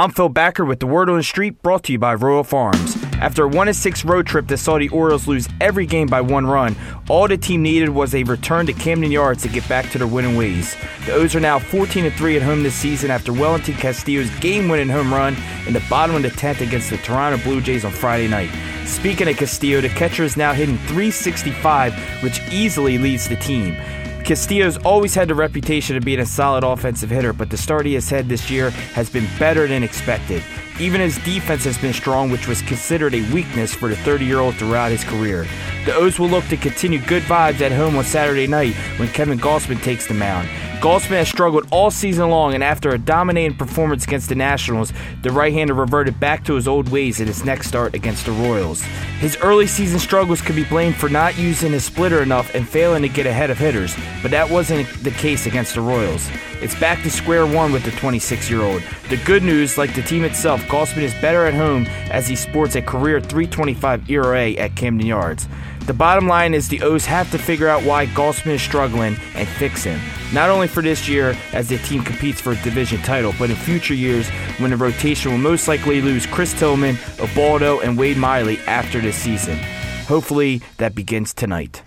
I'm Phil Backer with the Word on the Street, brought to you by Royal Farms. After a 1 6 road trip that saw the Orioles lose every game by one run, all the team needed was a return to Camden Yards to get back to their winning ways. The O's are now 14 3 at home this season after Welington Castillo's game winning home run in the bottom of the 10th against the Toronto Blue Jays on Friday night. Speaking of Castillo, the catcher is now hitting 365, which easily leads the team. Castillo's always had the reputation of being a solid offensive hitter, but the start he has had this year has been better than expected. Even his defense has been strong, which was considered a weakness for the 30 year old throughout his career. The O's will look to continue good vibes at home on Saturday night when Kevin Gausman takes the mound. Gausman has struggled all season long, and after a dominating performance against the Nationals, the right-hander reverted back to his old ways in his next start against the Royals. His early season struggles could be blamed for not using his splitter enough and failing to get ahead of hitters, but that wasn't the case against the Royals. It's back to square one with the 26-year-old. The good news, like the team itself, Gausman is better at home as he sports a career 325 ERA at Camden Yards. The bottom line is the O's have to figure out why Gausman is struggling and fix him. Not only for this year as the team competes for a division title, but in future years when the rotation will most likely lose Chris Tillman, Ubaldo, and Wade Miley after this season. Hopefully that begins tonight.